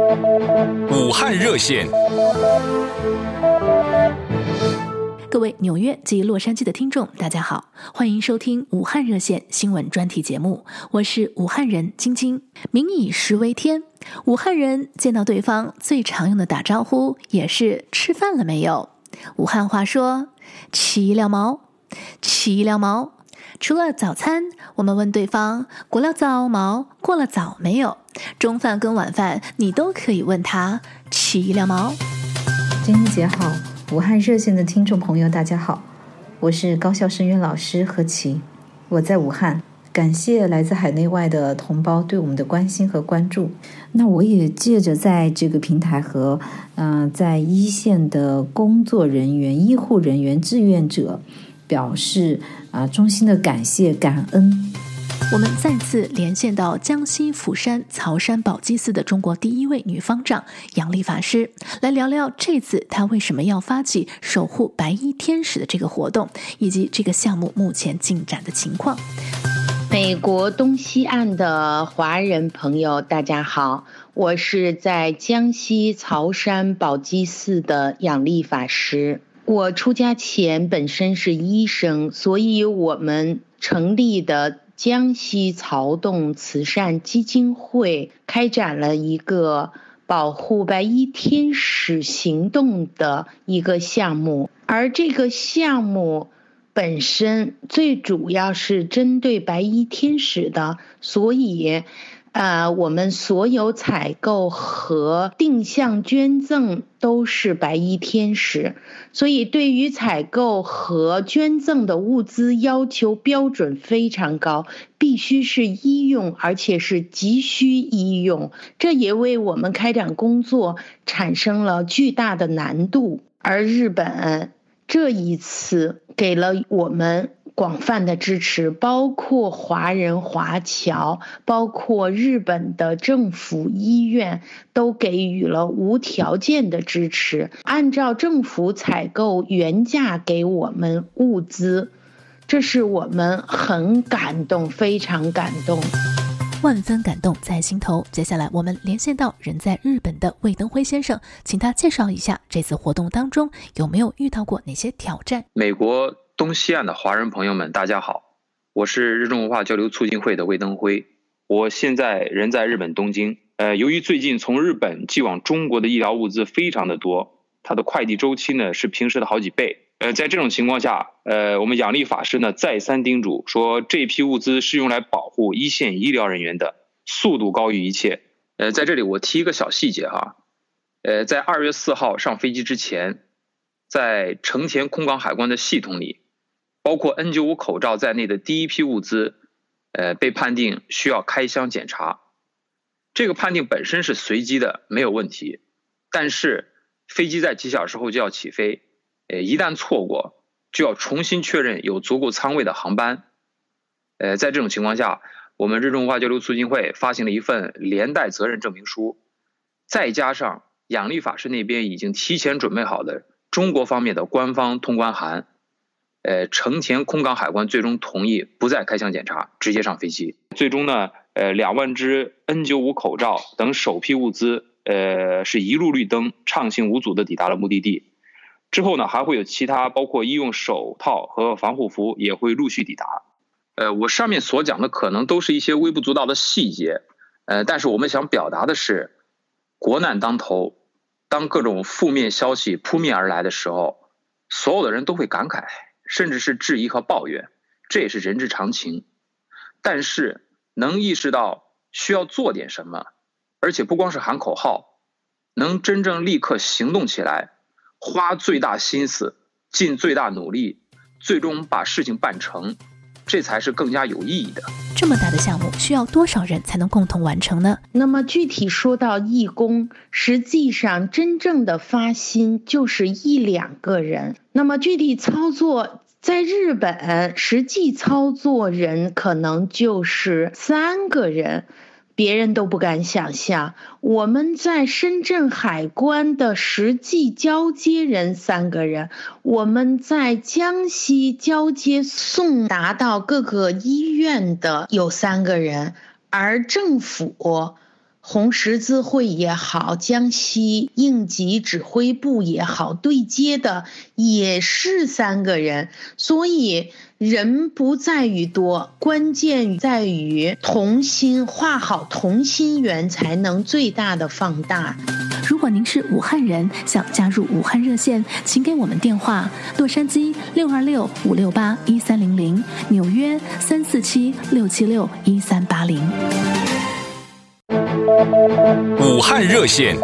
武汉热线，各位纽约及洛杉矶的听众，大家好，欢迎收听武汉热线新闻专题节目，我是武汉人晶晶。民以食为天，武汉人见到对方最常用的打招呼也是吃饭了没有？武汉话说起了毛，起了毛。除了早餐，我们问对方过了早毛，过了早没有？中饭跟晚饭，你都可以问他起两毛。晶晶姐好，武汉热线的听众朋友大家好，我是高校生源老师何琪，我在武汉，感谢来自海内外的同胞对我们的关心和关注。那我也借着在这个平台和嗯、在一线的工作人员、医护人员、志愿者。表示啊，衷心的感谢感恩。我们再次连线到江西抚山曹山宝鸡寺的中国第一位女方丈杨丽法师，来聊聊这次她为什么要发起守护白衣天使的这个活动，以及这个项目目前进展的情况。美国东西岸的华人朋友，大家好，我是在江西曹山宝鸡寺的杨丽法师。我出家前本身是医生，所以我们成立的江西曹洞慈善基金会开展了一个保护白衣天使行动的一个项目，而这个项目本身最主要是针对白衣天使的，所以。呃，我们所有采购和定向捐赠都是白衣天使，所以对于采购和捐赠的物资要求标准非常高，必须是医用，而且是急需医用。这也为我们开展工作产生了巨大的难度，而日本这一次给了我们。广泛的支持，包括华人华侨，包括日本的政府医院，都给予了无条件的支持，按照政府采购原价给我们物资，这是我们很感动，非常感动，万分感动在心头。接下来我们连线到人在日本的魏登辉先生，请他介绍一下这次活动当中有没有遇到过哪些挑战？美国。东西岸的华人朋友们，大家好，我是日中文化交流促进会的魏登辉，我现在人在日本东京。呃，由于最近从日本寄往中国的医疗物资非常的多，它的快递周期呢是平时的好几倍。呃，在这种情况下，呃，我们杨丽法师呢再三叮嘱说，这批物资是用来保护一线医疗人员的，速度高于一切。呃，在这里我提一个小细节哈，呃，在二月四号上飞机之前，在成田空港海关的系统里。包括 N95 口罩在内的第一批物资，呃，被判定需要开箱检查。这个判定本身是随机的，没有问题。但是飞机在几小时后就要起飞，呃，一旦错过，就要重新确认有足够舱位的航班。呃，在这种情况下，我们日中文化交流促进会发行了一份连带责任证明书，再加上杨丽法师那边已经提前准备好的中国方面的官方通关函。呃，成田空港海关最终同意不再开箱检查，直接上飞机。最终呢，呃，两万只 N95 口罩等首批物资，呃，是一路绿灯，畅行无阻的抵达了目的地。之后呢，还会有其他，包括医用手套和防护服也会陆续抵达。呃，我上面所讲的可能都是一些微不足道的细节，呃，但是我们想表达的是，国难当头，当各种负面消息扑面而来的时候，所有的人都会感慨。甚至是质疑和抱怨，这也是人之常情。但是能意识到需要做点什么，而且不光是喊口号，能真正立刻行动起来，花最大心思，尽最大努力，最终把事情办成。这才是更加有意义的。这么大的项目，需要多少人才能共同完成呢？那么具体说到义工，实际上真正的发心就是一两个人。那么具体操作，在日本实际操作人可能就是三个人。别人都不敢想象，我们在深圳海关的实际交接人三个人，我们在江西交接送达到各个医院的有三个人，而政府红十字会也好，江西应急指挥部也好，对接的也是三个人，所以人不在于多，关键在于同心，画好同心圆才能最大的放大。如果您是武汉人，想加入武汉热线，请给我们电话：洛杉矶六二六五六八一三零零，纽约三四七六七六一三八零。武汉热线，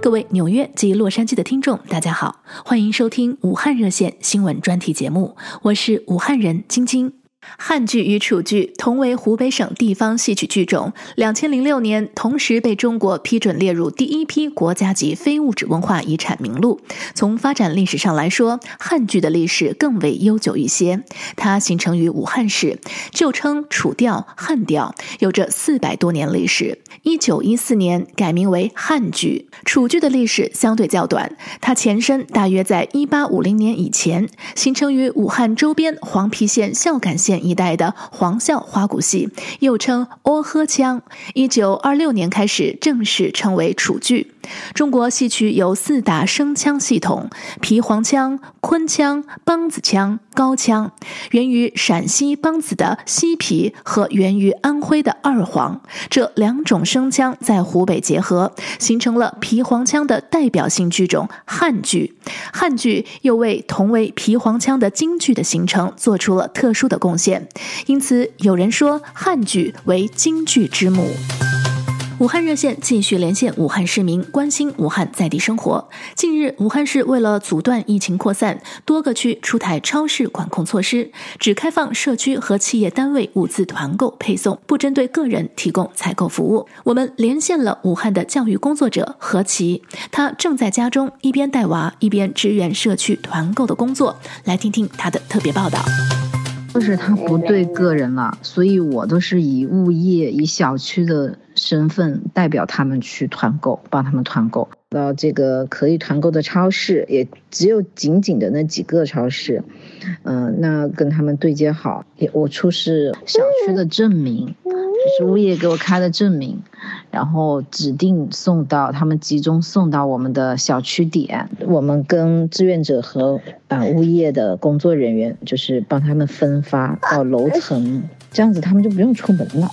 各位纽约及洛杉矶的听众，大家好，欢迎收听武汉热线新闻专题节目，我是武汉人晶晶。汉剧与楚剧同为湖北省地方戏曲剧种，两千零六年同时被中国批准列入第一批国家级非物质文化遗产名录。从发展历史上来说，汉剧的历史更为悠久一些。它形成于武汉市，旧称楚调、汉调，有着四百多年历史。一九一四年改名为汉剧。楚剧的历史相对较短，它前身大约在一八五零年以前，形成于武汉周边黄陂县孝感县。一带的黄孝花鼓戏，又称哦呵腔，一九二六年开始正式称为楚剧。中国戏曲有四大声腔系统：皮黄腔、昆腔、梆子腔、高腔。源于陕西梆子的西皮和源于安徽的二黄，这两种声腔在湖北结合，形成了皮黄腔的代表性剧种汉剧。汉剧又为同为皮黄腔的京剧的形成做出了特殊的贡献，因此有人说汉剧为京剧之母。武汉热线继续连线武汉市民，关心武汉在地生活。近日，武汉市为了阻断疫情扩散，多个区出台超市管控措施，只开放社区和企业单位物资团购配送，不针对个人提供采购服务。我们连线了武汉的教育工作者何琪，他正在家中一边带娃一边支援社区团购的工作，来听听他的特别报道。就是他不对个人了，所以我都是以物业、以小区的身份代表他们去团购，帮他们团购。到这个可以团购的超市，也只有仅仅的那几个超市。嗯、那跟他们对接好，也我出示小区的证明，就是物业给我开的证明，然后指定送到他们集中送到我们的小区点。我们跟志愿者和啊、物业的工作人员，就是帮他们分发到楼层，这样子他们就不用出门了。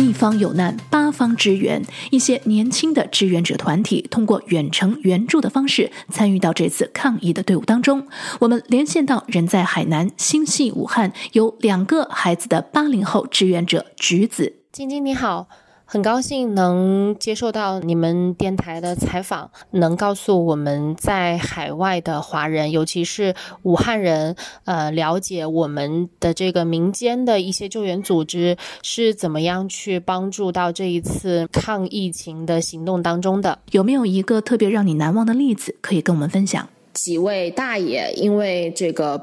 一方有难，八方支援。一些年轻的志愿者团体通过远程援助的方式参与到这次抗疫的队伍当中。我们连线到人在海南心系武汉有两个孩子的八零后志愿者橘子。晶晶你好。很高兴能接受到你们电台的采访，能告诉我们在海外的华人，尤其是武汉人，呃，了解我们的这个民间的一些救援组织是怎么样去帮助到这一次抗疫情的行动当中的。有没有一个特别让你难忘的例子可以跟我们分享？几位大爷因为这个。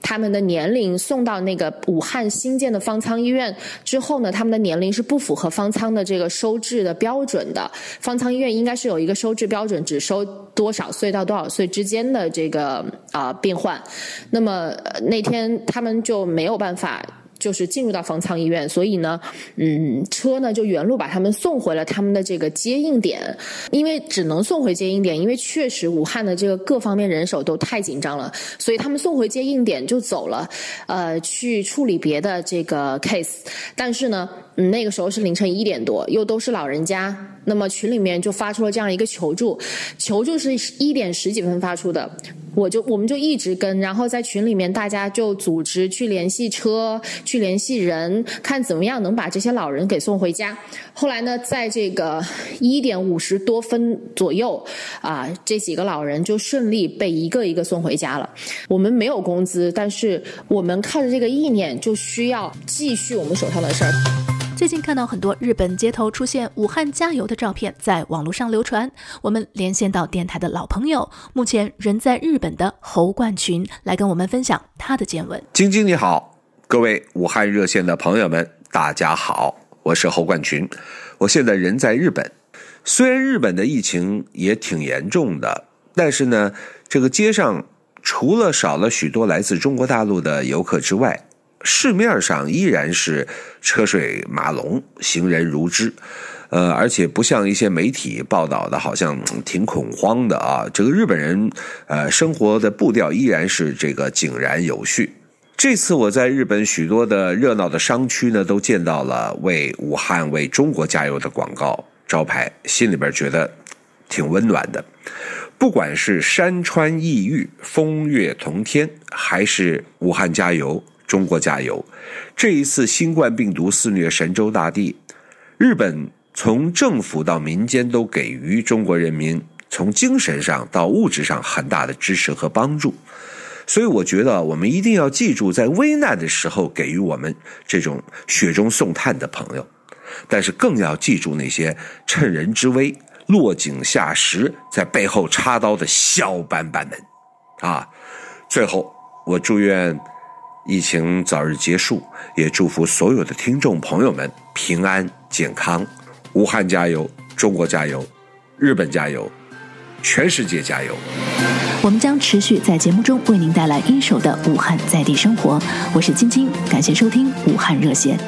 他们的年龄送到那个武汉新建的方舱医院之后呢，他们的年龄是不符合方舱的这个收治的标准的。方舱医院应该是有一个收治标准，只收多少岁到多少岁之间的这个啊、病患。那么那天他们就没有办法。就是进入到方舱医院，所以呢，嗯，车呢就原路把他们送回了他们的这个接应点，因为只能送回接应点，因为确实武汉的这个各方面人手都太紧张了，所以他们送回接应点就走了，呃，去处理别的这个 case。但是呢，嗯，那个时候是凌晨一点多，又都是老人家，那么群里面就发出了这样一个求助，求助是一点十几分发出的。我就我们就一直跟，然后在群里面大家就组织去联系车，去联系人，看怎么样能把这些老人给送回家。后来呢，在这个一点五十多分左右，啊，这几个老人就顺利被一个一个送回家了。我们没有工资，但是我们靠着这个意念，就需要继续我们手上的事儿。最近看到很多日本街头出现“武汉加油”的照片在网络上流传，我们连线到电台的老朋友，目前人在日本的侯冠群来跟我们分享他的见闻。晶晶你好，各位武汉热线的朋友们，大家好，我是侯冠群，我现在人在日本。虽然日本的疫情也挺严重的，但是呢，这个街上除了少了许多来自中国大陆的游客之外，市面上依然是车水马龙，行人如织。呃，而且不像一些媒体报道的，好像挺恐慌的啊。这个日本人，呃，生活的步调依然是这个井然有序。这次我在日本许多的热闹的商区呢，都见到了为武汉、为中国加油的广告招牌，心里边觉得挺温暖的。不管是山川异域、风月同天，还是武汉加油、中国加油，这一次新冠病毒肆虐神州大地，日本。从政府到民间都给予中国人民从精神上到物质上很大的支持和帮助，所以我觉得我们一定要记住，在危难的时候给予我们这种雪中送炭的朋友，但是更要记住那些趁人之危落井下石在背后插刀的小板板们，啊！最后，我祝愿疫情早日结束，也祝福所有的听众朋友们平安健康。武汉加油，中国加油，日本加油，全世界加油！我们将持续在节目中为您带来一手的武汉在地生活。我是晶晶，感谢收听武汉热线。